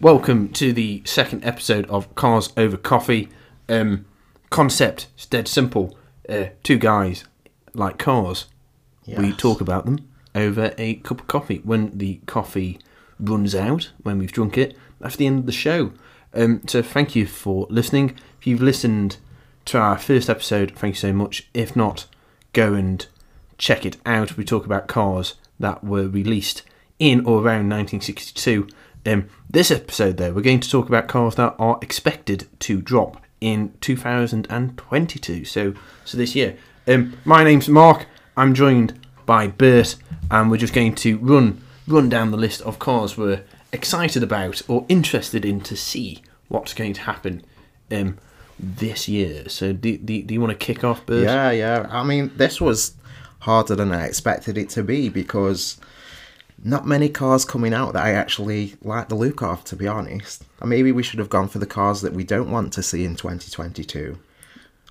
welcome to the second episode of Cars Over Coffee. Um, concept is dead simple. Uh, two guys like cars. We talk about them over a cup of coffee. When the coffee runs out, when we've drunk it, that's the end of the show. Um, so thank you for listening. If you've listened to our first episode, thank you so much. If not, go and check it out. We talk about cars that were released in or around 1962. Um, this episode, though, we're going to talk about cars that are expected to drop in 2022. So, so this year. Um, my name's Mark. I'm joined by Bert, and we're just going to run run down the list of cars we're excited about or interested in to see what's going to happen um, this year. So, do, do, do you want to kick off, Bert? Yeah, yeah. I mean, this was harder than I expected it to be because not many cars coming out that I actually like the look of, to be honest. And maybe we should have gone for the cars that we don't want to see in 2022,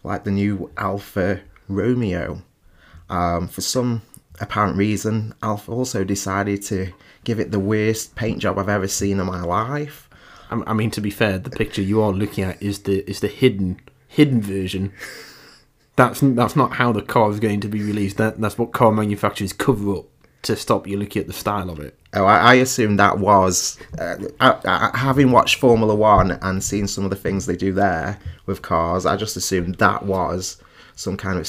like the new Alfa Romeo. Um, for some apparent reason, Alfa also decided to give it the worst paint job I've ever seen in my life. I mean, to be fair, the picture you are looking at is the is the hidden hidden version. That's that's not how the car is going to be released. That that's what car manufacturers cover up to stop you looking at the style of it. Oh, I, I assume that was uh, I, I, having watched Formula One and seen some of the things they do there with cars. I just assumed that was some kind of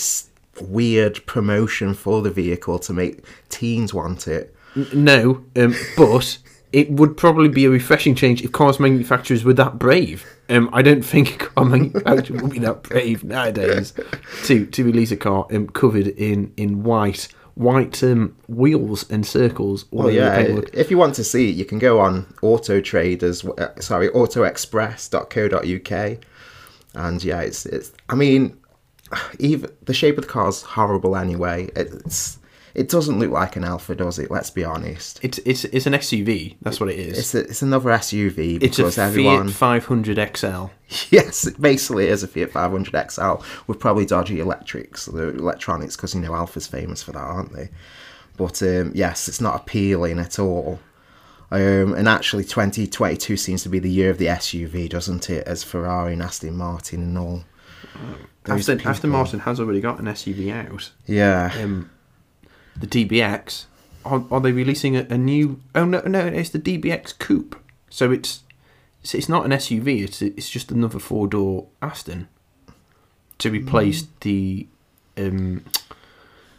weird promotion for the vehicle to make teens want it. No, um, but it would probably be a refreshing change if cars manufacturers were that brave. Um, I don't think a car manufacturer would be that brave nowadays to to release a car um, covered in in white white um, wheels and circles. all Well, yeah, if you want to see it, you can go on Auto Traders, uh, sorry, AutoExpress.co.uk, and yeah, it's it's. I mean, even the shape of the car's horrible anyway. It's it doesn't look like an Alfa, does it? Let's be honest. It's it's it's an SUV. That's what it is. It's a, it's another SUV It's a Fiat everyone 500 XL. yes, it basically is a Fiat 500 XL with probably dodgy electrics, the electronics, because you know Alfa's famous for that, aren't they? But um, yes, it's not appealing at all. Um, and actually, 2022 seems to be the year of the SUV, doesn't it? As Ferrari and Aston Martin and all. Aston, Aston. Martin has already got an SUV out. Yeah. Um, the DBX. Are, are they releasing a, a new? Oh no, no, it's the DBX Coupe. So it's it's, it's not an SUV. It's it's just another four door Aston to replace the um,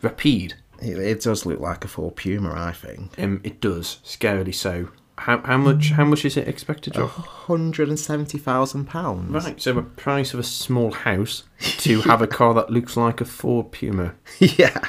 Rapide. It, it does look like a Ford Puma, I think. Um, it does scarily so. How how much how much is it expected to £170,000. Right, so the price of a small house to have a car that looks like a Ford Puma. yeah.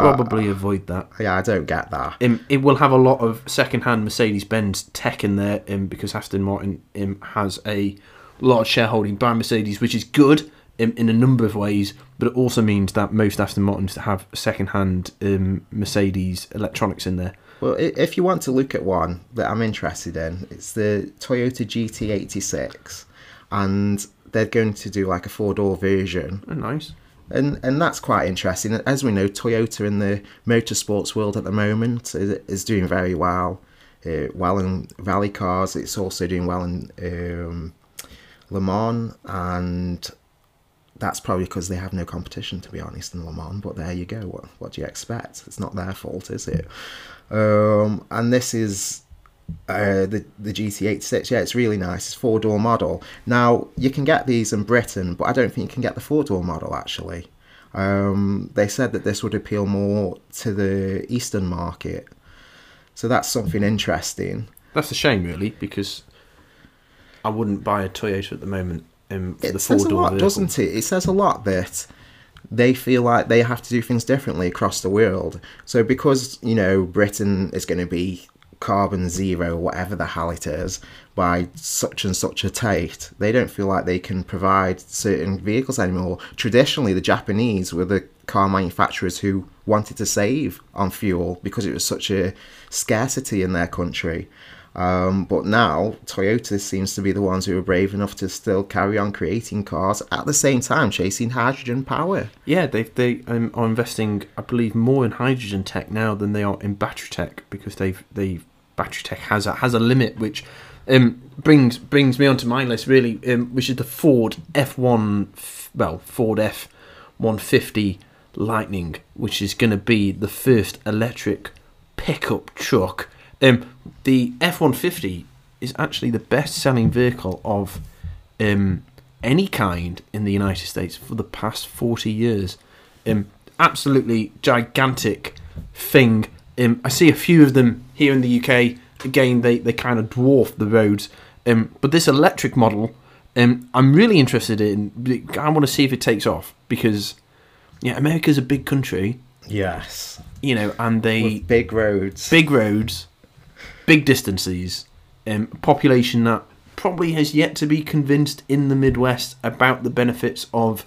Probably avoid that. Yeah, I don't get that. Um, it will have a lot of second-hand Mercedes-Benz tech in there, um, because Aston Martin um, has a large shareholding by Mercedes, which is good um, in a number of ways. But it also means that most Aston Martins have second-hand um, Mercedes electronics in there. Well, if you want to look at one that I'm interested in, it's the Toyota GT86, and they're going to do like a four door version, Oh, nice. And and that's quite interesting. As we know, Toyota in the motorsports world at the moment is, is doing very well. Uh, well in rally cars, it's also doing well in um, Le Mans, and that's probably because they have no competition, to be honest, in Le Mans. But there you go. What what do you expect? It's not their fault, is it? Um, and this is uh, the the GT86. Yeah, it's really nice. It's four door model. Now you can get these in Britain, but I don't think you can get the four door model actually. Um, they said that this would appeal more to the Eastern market, so that's something interesting. That's a shame, really, because I wouldn't buy a Toyota at the moment um, for It the says a lot, vehicle. doesn't it? It says a lot that they feel like they have to do things differently across the world. So because you know Britain is going to be carbon zero, whatever the hell it is, by such and such a date, they don't feel like they can provide certain vehicles anymore. Traditionally, the Japanese were the car manufacturers who wanted to save on fuel because it was such a scarcity in their country. Um, but now Toyota seems to be the ones who are brave enough to still carry on creating cars at the same time chasing hydrogen power. Yeah, they they um, are investing, I believe, more in hydrogen tech now than they are in battery tech because they've they battery tech has a has a limit which um, brings brings me onto my list really, um, which is the Ford F1, well Ford F 150 Lightning, which is going to be the first electric pickup truck. Um, the F 150 is actually the best selling vehicle of um, any kind in the United States for the past 40 years. Um, absolutely gigantic thing. Um, I see a few of them here in the UK. Again, they, they kind of dwarf the roads. Um, but this electric model, um, I'm really interested in. I want to see if it takes off because, yeah, America's a big country, Yes. you know, and they With big roads. big roads, big distances, um, population that probably has yet to be convinced in the Midwest about the benefits of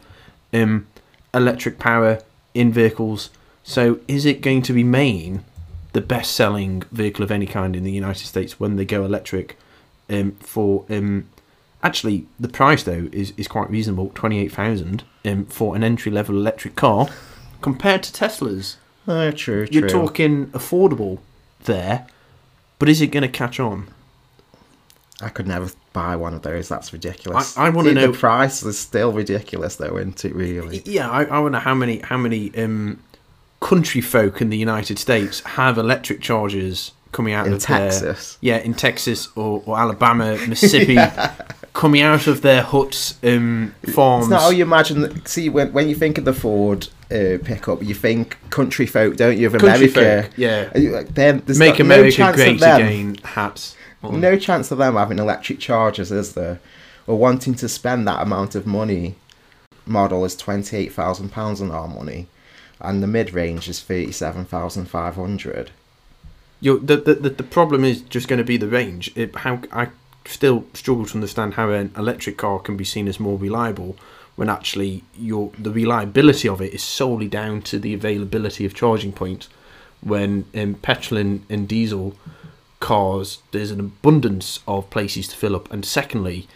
um, electric power in vehicles. So, is it going to remain the best-selling vehicle of any kind in the United States when they go electric? Um, for um, actually, the price though is, is quite reasonable twenty-eight thousand um, for an entry-level electric car compared to Teslas. Oh, true, true. You're talking affordable there, but is it going to catch on? I could never buy one of those. That's ridiculous. I- I wanna know- The price is still ridiculous, though, isn't it? Really. Yeah, I, I wonder how many how many um, country folk in the United States have electric chargers coming out In of their Texas. yeah in Texas or, or Alabama, Mississippi, coming out of their huts, um, farms. It's not how you imagine. That, see, when when you think of the Ford uh, pickup, you think country folk, don't you? Of country America. folk, yeah. You- like, there's Make no, no America chance great again. Hats. on. No chance of them having electric chargers, is there? Or wanting to spend that amount of money. Model is twenty eight thousand pounds on our money, and the mid range is thirty seven thousand five hundred. You're, the, the the problem is just going to be the range. It, how I still struggle to understand how an electric car can be seen as more reliable when actually your the reliability of it is solely down to the availability of charging points. When in petrol and, and diesel cars, there's an abundance of places to fill up, and secondly,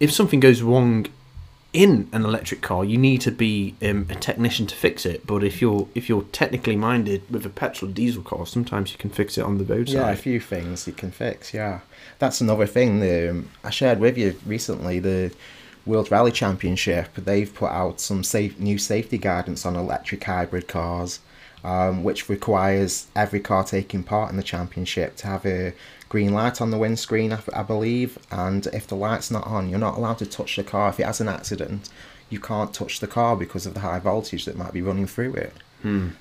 if something goes wrong in an electric car, you need to be um, a technician to fix it. But if you're if you're technically minded with a petrol diesel car, sometimes you can fix it on the roadside. Yeah, a few things you can fix. Yeah, that's another thing. The, um, I shared with you recently the World Rally Championship. They've put out some safe new safety guidance on electric hybrid cars, um, which requires every car taking part in the championship to have a green light on the windscreen, I, I believe. And if the light's not on, you're not allowed to touch the car. If it has an accident, you can't touch the car because of the high voltage that might be running through it.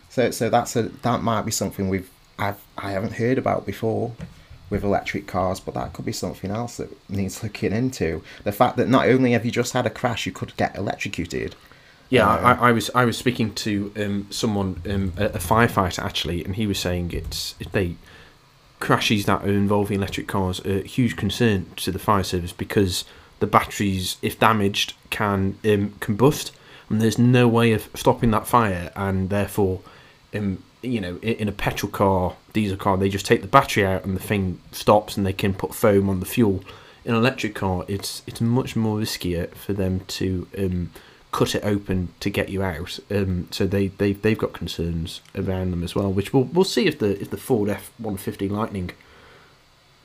So so that's a that might be something we've I've I haven't heard about before with electric cars, but that could be something else that needs looking into. The fact that not only have you just had a crash, you could get electrocuted. Yeah, Uh, I, I was I was speaking to um, someone, um, a, a firefighter actually, and he was saying it's if they crashes that are involving electric cars are a huge concern to the fire service because the batteries, if damaged, can um, combust, and there's no way of stopping that fire, and therefore, um, you know, in a petrol car, diesel car, they just take the battery out and the thing stops, and they can put foam on the fuel. In an electric car, it's it's much more riskier for them to um, cut it open to get you out. Um, so they they they've got concerns around them as well, which we'll we'll see if the if the Ford F one fifty Lightning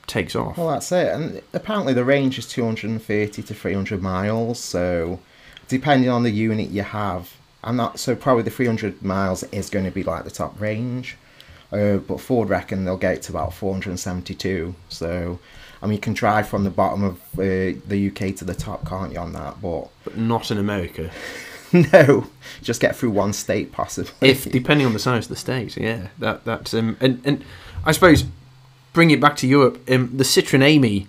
takes off. Well, that's it. And apparently the range is 230 to 300 miles. So depending on the unit you have, I'm not so probably the 300 miles is going to be like the top range. Uh, but Ford reckon they'll get to about 472. So I mean, you can drive from the bottom of uh, the UK to the top, can't you? On that, but but not in America. no, just get through one state possibly. If depending on the size of the state, yeah, that that's um and and I suppose bring it back to Europe. Um, the Citroen Ami,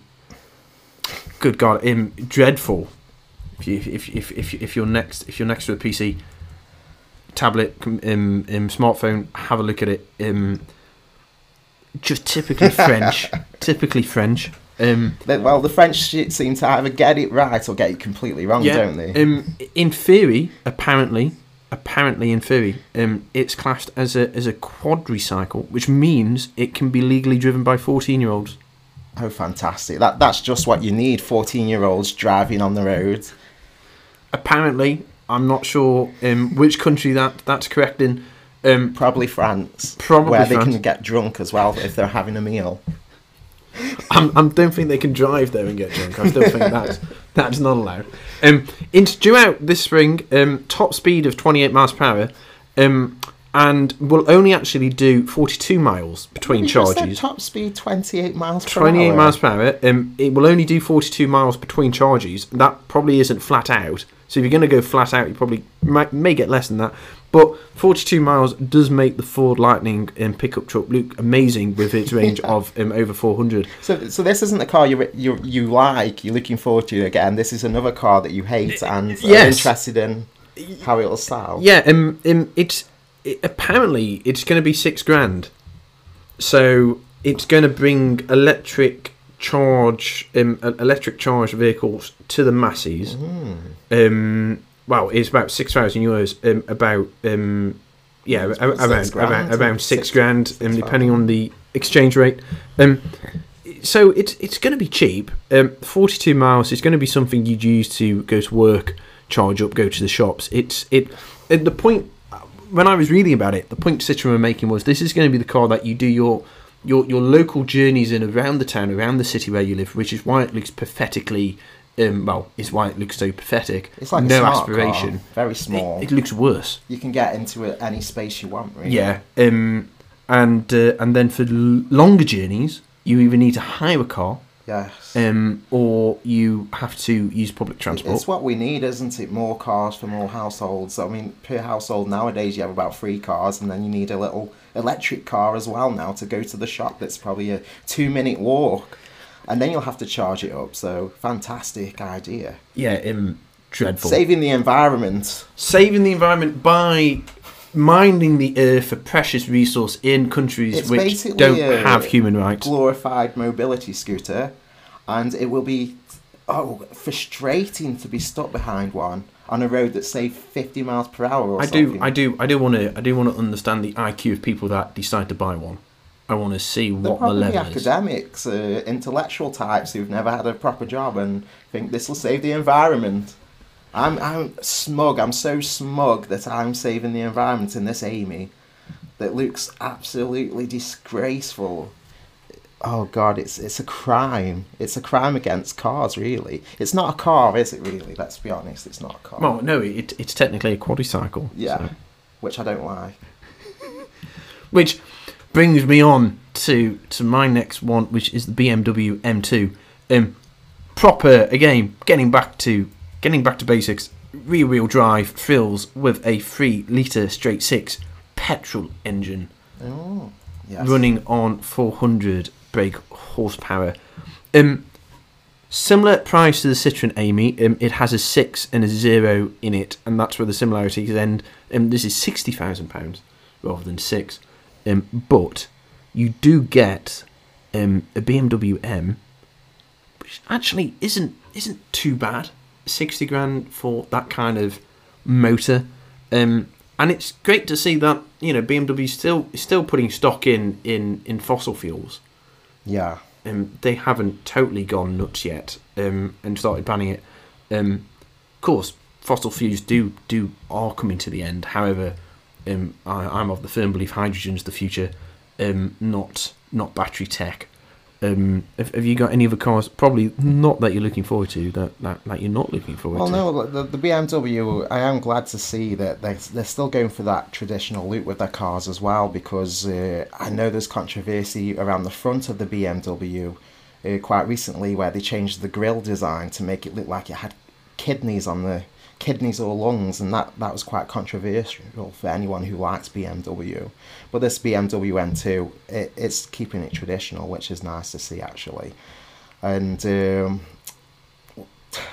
good God, um, dreadful. If you if if if if you're next if you're next to a PC, tablet, um, um smartphone, have a look at it. Um, just typically French, typically French. Um, They- well, the French seem to either get it right or get it completely wrong, don't they? Um, in theory, apparently, apparently in theory, um, it's classed as a as a quadricycle, which means it can be legally driven by fourteen year olds. Oh, fantastic! That that's just what you need. Fourteen-year-olds driving on the road. Apparently, I'm not sure um, which country that that's correct in. Um, Probably France. Probably where they can get drunk as well if they're having a meal. I'm, I don't think they can drive there and get drunk. I still think that's that's not allowed. Um, it's due out this spring. Um, top speed of 28 miles per hour. Um, and will only actually do 42 miles between You just said charges. top speed 28 miles per 28 hour. miles per hour. Um, it will only do 42 miles between charges. That probably isn't flat out. So if you're going to go flat out, you probably might, may get less than that. But 42 miles does make the Ford Lightning um, pickup truck look amazing with its range of um, over 400. So, so this isn't the car you you you like. You're looking forward to again. This is another car that you hate and are interested in how it'll style. Yeah, um, um, it's it, apparently it's going to be six grand. So it's going to bring electric charge, um, electric charge vehicles to the masses. Um, well, it's about six thousand euros. Um, about um, yeah, It's about around six grand, around, around six, six- grand, six um, depending on the exchange rate. Um, so it's it's going to be cheap. Um, Forty two miles is going to be something you'd use to go to work, charge up, go to the shops. It's it. The point when I was reading about it, the point Citroen were making was this is going to be the car that you do your your your local journeys in around the town, around the city where you live, which is why it looks pathetically. Um, well, it's why it looks so pathetic. It's like no aspiration. car, very small. It, it looks worse. you can get into it any space you want, really. Yeah. Um, and uh, and then for l- longer journeys, you either need to hire a car, Yes. um, or you have to use public transport. It's what we need, isn't it? More cars for more households. I mean, per household nowadays, you have about three cars, and then you need a little electric car as well now to go to the shop. That's probably a two-minute walk, and then you'll have to charge it up. So, fantastic idea. yeah. Um, dreadful. Saving the environment. saving the environment by minding the earth a precious resource in countries It's which don't have human rights. glorified mobility scooter, and it will be oh frustrating to be stuck behind one on a road that's say 50 miles per hour. Or I do. I do, I do want to, I do want to understand the IQ of people that decide to buy one. I want to see They're what the level is. academics, uh, intellectual types who've never had a proper job and think this will save the environment. I'm, I'm smug. I'm so smug that I'm saving the environment in this Ami that looks absolutely disgraceful. Oh God, it's it's a crime. It's a crime against cars. Really, it's not a car, is it? Really, let's be honest. It's not a car. Well, no, it, it's technically a quadricycle. yeah, so- which I don't like. Which brings me on to to my next one, which is the BMW M2. Um, proper again, getting back to getting back to basics. Rear wheel drive fills with a three liter straight six petrol engine Oh, yes. running on 400 brake horsepower. Um, similar price to the Citroen Ami. Um, it has a six and a zero in it, and that's where the similarities end. Um, this is sixty thousand pounds rather than six. Um, but you do get um, a BMW M, which actually isn't isn't too bad. Sixty grand for that kind of motor. Um, and it's great to see that you know BMW still is still putting stock in in in fossil fuels. Yeah. Um, they haven't totally gone nuts yet um, and started banning it. Um, of course, fossil fuels do do are coming to the end. However, um, I, I'm of the firm belief hydrogen's the future, um, not not battery tech. Um, have, have you got any other cars? Probably not that you're looking forward to. That that, that you're not looking forward to. Well, to. no, the, the BMW, I am glad to see that they're, they're still going for that traditional look with their cars as well because uh, I know there's controversy around the front of the BMW uh, quite recently where they changed the grille design to make it look like it had kidneys on the kidneys or lungs and that, that was quite controversial for anyone who likes BMW. But this BMW M2, it, it's keeping it traditional, which is nice to see actually. And um,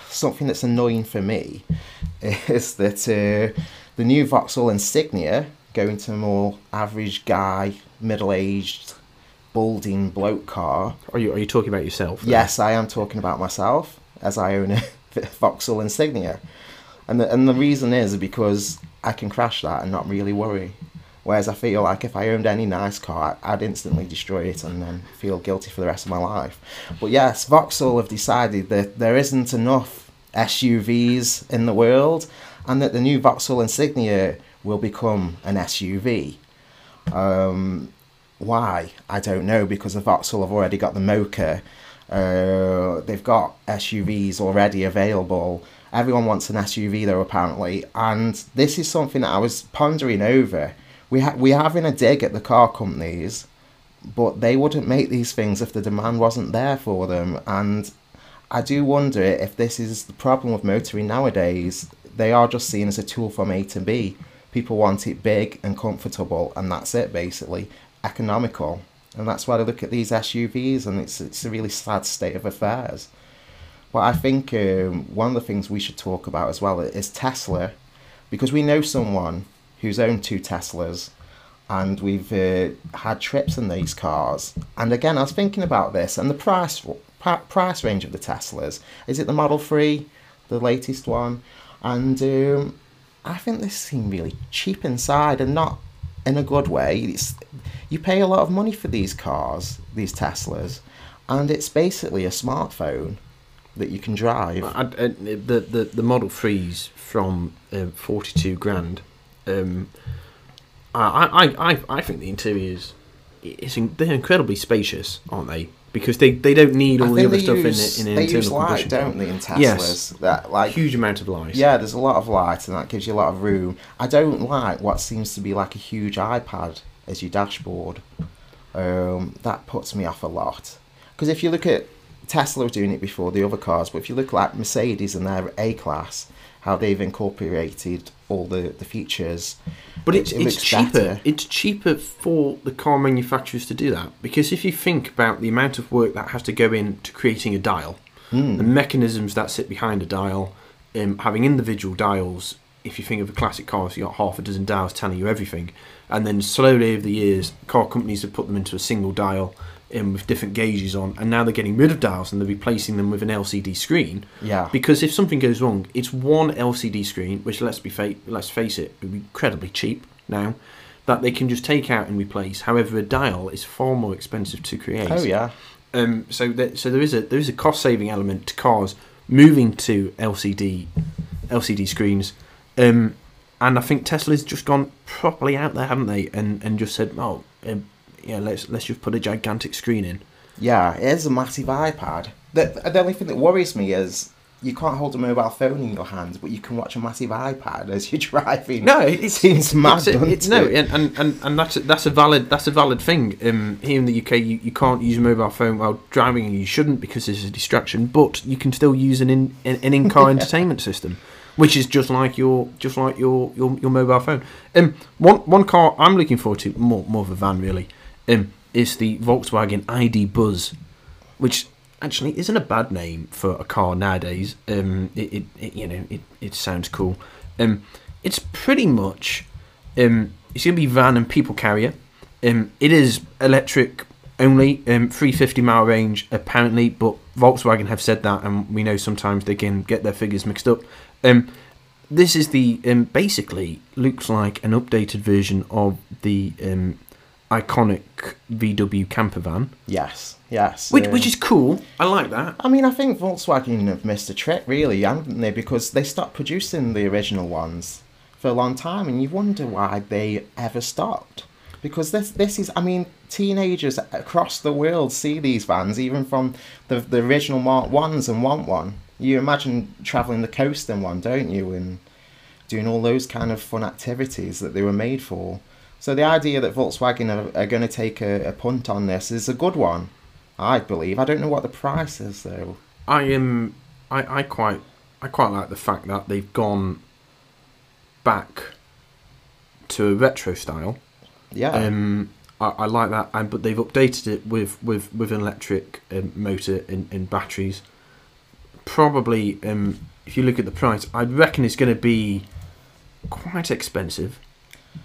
something that's annoying for me is that uh, the new Vauxhall Insignia going to a more average guy, middle aged, balding bloke car. Are you are you talking about yourself? there? Yes, I am talking about myself as I own a Vauxhall Insignia. And the, and the reason is because I can crash that and not really worry. Whereas I feel like if I owned any nice car, I'd instantly destroy it and then feel guilty for the rest of my life. But yes, Vauxhall have decided that there isn't enough SUVs in the world and that the new Vauxhall Insignia will become an SUV. Um, why? I don't know because the Vauxhall have already got the Mokka. Uh, they've got SUVs already available. Everyone wants an SUV though, apparently, and this is something that I was pondering over. We ha- we're having a dig at the car companies, but they wouldn't make these things if the demand wasn't there for them. And I do wonder if this is the problem with motoring nowadays. They are just seen as a tool from A to B. People want it big and comfortable, and that's it basically, economical. And that's why they look at these SUVs, and it's it's a really sad state of affairs. But I think um, one of the things we should talk about as well is Tesla, because we know someone who's owned two Teslas, and we've uh, had trips in these cars. And again, I was thinking about this and the price price range of the Teslas. Is it the Model Three, the latest one? And um, I think they seem really cheap inside and not in a good way. It's, you pay a lot of money for these cars, these Teslas, and it's basically a smartphone that you can drive. I, I, the, the the Model Threes from uh, forty two grand. Um, I, I, I, I think the interiors, it's in, they're incredibly spacious, aren't they? Because they, they don't need all the other stuff use, in, in an they internal use light, don't they, in Teslas? Yes. That like Huge amount of light. Yeah, there's a lot of light, and that gives you a lot of room. I don't like what seems to be like a huge iPad as your dashboard. Um, that puts me off a lot. Because if you look at Tesla were doing it before the other cars, but if you look at like Mercedes and their A class, how they've incorporated all the, the features, But it's it it's looks cheaper. better. It's cheaper for the car manufacturers to do that because if you think about the amount of work that has to go into creating a dial, Hmm. the mechanisms that sit behind a dial, um, having individual dials. If you think of a classic car, so you got half a dozen dials telling you everything, and then slowly over the years, car companies have put them into a single dial um, with different gauges on, and now they're getting rid of dials and they're replacing them with an LCD screen. Yeah. Because if something goes wrong, it's one LCD screen, which let's be fa- let's face it, would be incredibly cheap now, that they can just take out and replace. However, a dial is far more expensive to create. oh yeah, Um, so that so there is a there is a cost saving element to cars moving to LCD LCD screens, um, and I think Tesla's just gone properly out there, haven't they? And and just said, oh, um, yeah, let's let's just put a gigantic screen in. yeah, it is a massive iPad. The, the only thing that worries me is you can't hold a mobile phone in your hands, but you can watch a massive iPad as you're driving. No, it, it seems mad. It's, it, it's, no, it? and, and, and, that's a, that's a valid that's a valid thing. Um, here in the UK, you, you can't use a mobile phone while driving, and you shouldn't because it's a distraction. But you can still use an in an, an in car entertainment system, which is just like your just like your, your, your mobile phone. Um, one one car I'm looking forward to more more of a van really. Um, is the Volkswagen ID Buzz, which actually isn't a bad name for a car nowadays. Um, it, it, it you know it, it sounds cool. Um, it's pretty much um, it's gonna be van and people carrier. Um, it is electric only, um, 350 mile range apparently, but Volkswagen have said that, and we know sometimes they can get their figures mixed up. Um, this is the um, basically looks like an updated version of the um, iconic VW camper van, Yes, yes. which um, which is cool. I like that. I mean, I think Volkswagen have missed a trick, really, haven't they? Because they stopped producing the original ones for a long time, and you wonder why they ever stopped. Because this, this is, I mean, teenagers across the world see these vans, even from the the original Mark ones, and want one. You imagine traveling the coast in one, don't you, and doing all those kind of fun activities that they were made for. So the idea that Volkswagen are, are going to take a, a punt on this is a good one, I believe. I don't know what the price is though. I am. I, I quite. I quite like the fact that they've gone back to a retro style. Yeah. Um, I, I like that, and but they've updated it with with with an electric um, motor and, and batteries. Probably, um, if you look at the price, I reckon it's going to be quite expensive.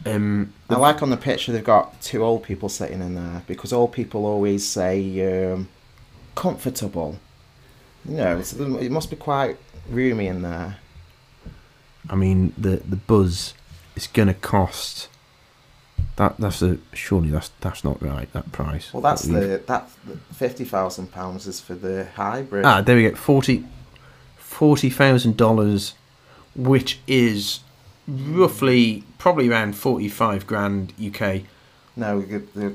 Um, I like on the picture they've got two old people sitting in there because old people always say um, comfortable. You know, it's, it must be quite roomy in there. I mean, the the buzz is going to cost. That that's a surely that's that's not right. That price. Well, that's the that fifty thousand pounds is for the hybrid. Ah, there we go. Forty forty thousand dollars, which is roughly probably around forty five grand UK. No, the, the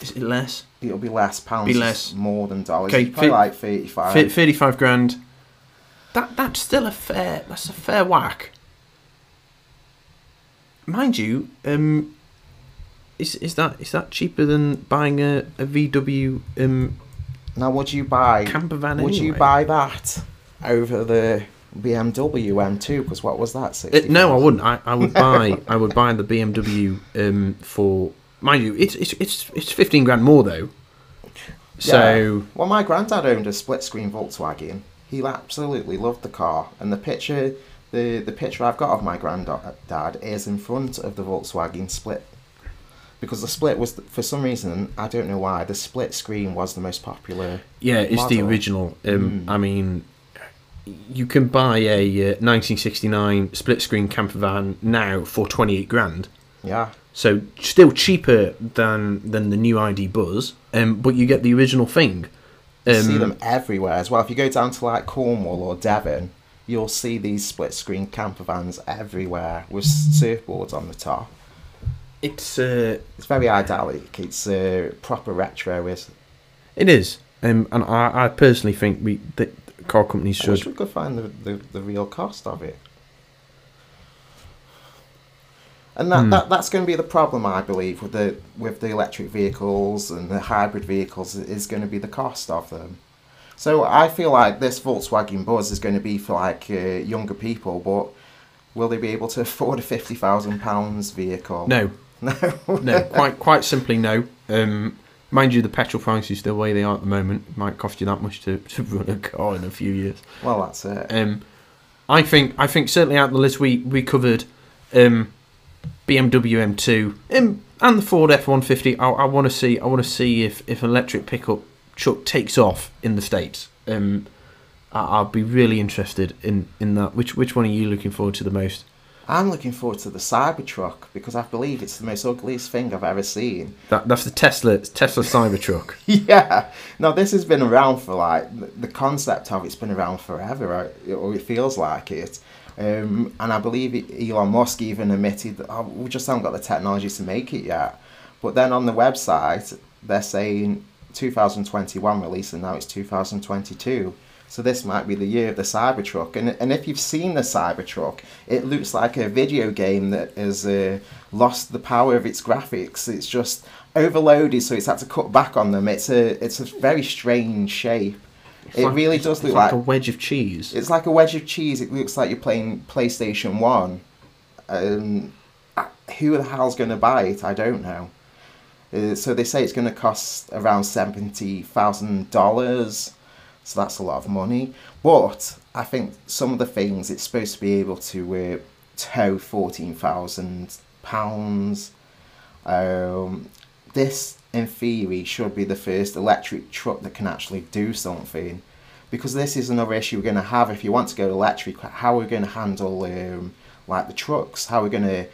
Is it less? It'll be less pounds. Be less. more than dollars. Okay, fi- like thirty-five. Fi- Thirty-five grand. That that's still a fair. That's a fair whack. Mind you, um, is is that is that cheaper than buying a, a VW um now, would you buy? camper van? would you buy that over the BMW M2? Because what was that? Uh, 60 no, I wouldn't. I, I would buy. I would buy the BMW um, for. Mind you, it's it's it's it's fifteen grand more though. So Well, my granddad owned a split-screen Volkswagen. He absolutely loved the car, and the picture, the the picture I've got of my granddad is in front of the Volkswagen Split. Because the Split was, for some reason, I don't know why, the split screen was the most popular. yeah, it's the original. Um, Mm. I mean, you can buy a uh, 1969 split screen camper van now for 28 grand. Yeah, So still cheaper than than the new ID Buzz, um, but you get the original thing. you Um, see them everywhere as well. If you go down to like Cornwall or Devon, you'll see these split-screen camper vans everywhere with surfboards on the top. It's uh, It's very idyllic. It's uh, proper retro. Is it is, um, and I, I personally think we that car companies I wish should. we could find the, the, the real cost of it. And that, Hmm. that that's going to be the problem, I believe, with the with the electric vehicles and the hybrid vehicles is going to be the cost of them. So I feel like this Volkswagen Buzz is going to be for like uh, younger people, but will they be able to afford a fifty thousand pounds vehicle? No, no, no, quite quite simply no. Um, mind you, the petrol prices the way they are at the moment it might cost you that much to, to run a car in a few years. well, that's it. Um, I think I think certainly out the list we we covered um, BMW M2 um, and the Ford F150. I, I want to see I want to see if if electric pickup truck takes off in the states. Um, I, I'll be really interested in in that. Which which one are you looking forward to the most? I'm looking forward to the Cybertruck because I believe it's the most ugliest thing I've ever seen. That that's the Tesla Tesla Cybertruck. yeah. Now this has been around for like the- concept of it's been around forever, right? or it feels like it. Um, and I believe Elon Musk even admitted that oh, we just haven't got the technology to make it yet. But then on the website, they're saying 2021 release, and now it's 2022. So this might be the year of the Cybertruck. And and if you've seen the Cybertruck, it looks like a video game that has uh, lost the power of its graphics. It's just overloaded, so it's had to cut back on them. It's a it's a very strange shape. It's it like- really does look like like, a wedge of cheese. it's like a wedge of cheese. It looks like you're playing PlayStation One. Um, uh, who the hell's going to buy it? I don't know. Uh, so they say it's going to cost around seventy thousand dollars. So that's a lot of money. But I think some of the things it's supposed to be able to uh, tow fourteen thousand pounds. Um, this, in theory, should be the first electric truck that can actually do something. Because this is another issue we're going to have if you want to go electric. How are we going to handle um, like the trucks? How are we going to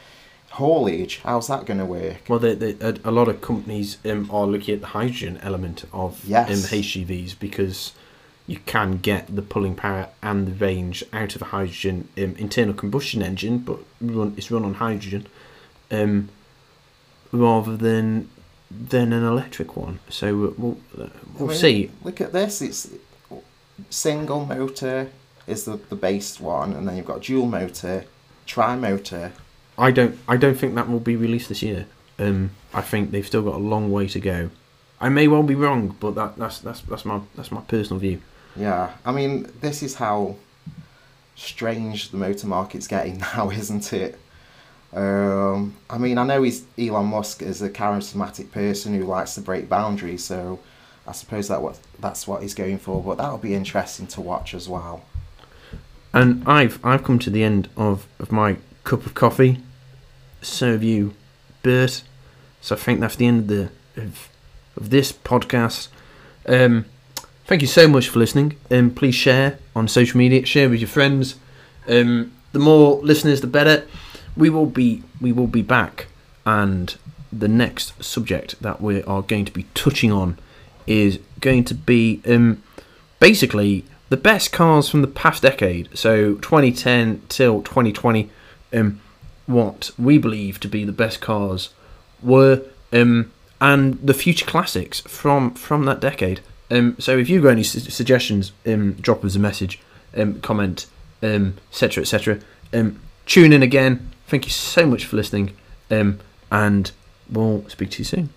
haulage? How's that going to work? Well, the, the, a, a lot of companies um, are looking at the hydrogen element of Yes. um, HGVs because you can get the pulling power and the range out of a hydrogen um, internal combustion engine, but run, it's run on hydrogen, um, rather than than an electric one. So uh, we'll uh, we'll I mean, see. Look at this. It's single motor is the, the base one, and then you've got dual motor, tri motor. I don't I don't think that will be released this year. Um, I think they've still got a long way to go. I may well be wrong, but that, that's that's that's my that's my personal view. Yeah, I mean, this is how strange the motor market's getting now, isn't it? Um, I mean, I know he's Elon Musk is a charismatic person who likes to break boundaries, so I suppose that what that's what he's going for. But that'll be interesting to watch as well. And I've I've come to the end of, of my cup of coffee. So have you, Bert. So I think that's the end of the of, of this podcast. Um, thank you so much for listening. Um, please share on social media. Share with your friends. Um, the more listeners, the better. We will be we will be back, and the next subject that we are going to be touching on is going to be um, basically the best cars from the past decade, so 2010 till 2020, um, what we believe to be the best cars were, um, and the future classics from from that decade. Um, so if you've got any su- suggestions, um, drop us a message, um, comment, um, etc. etc. Um, tune in again. Thank you so much for listening, um, and we'll speak to you soon.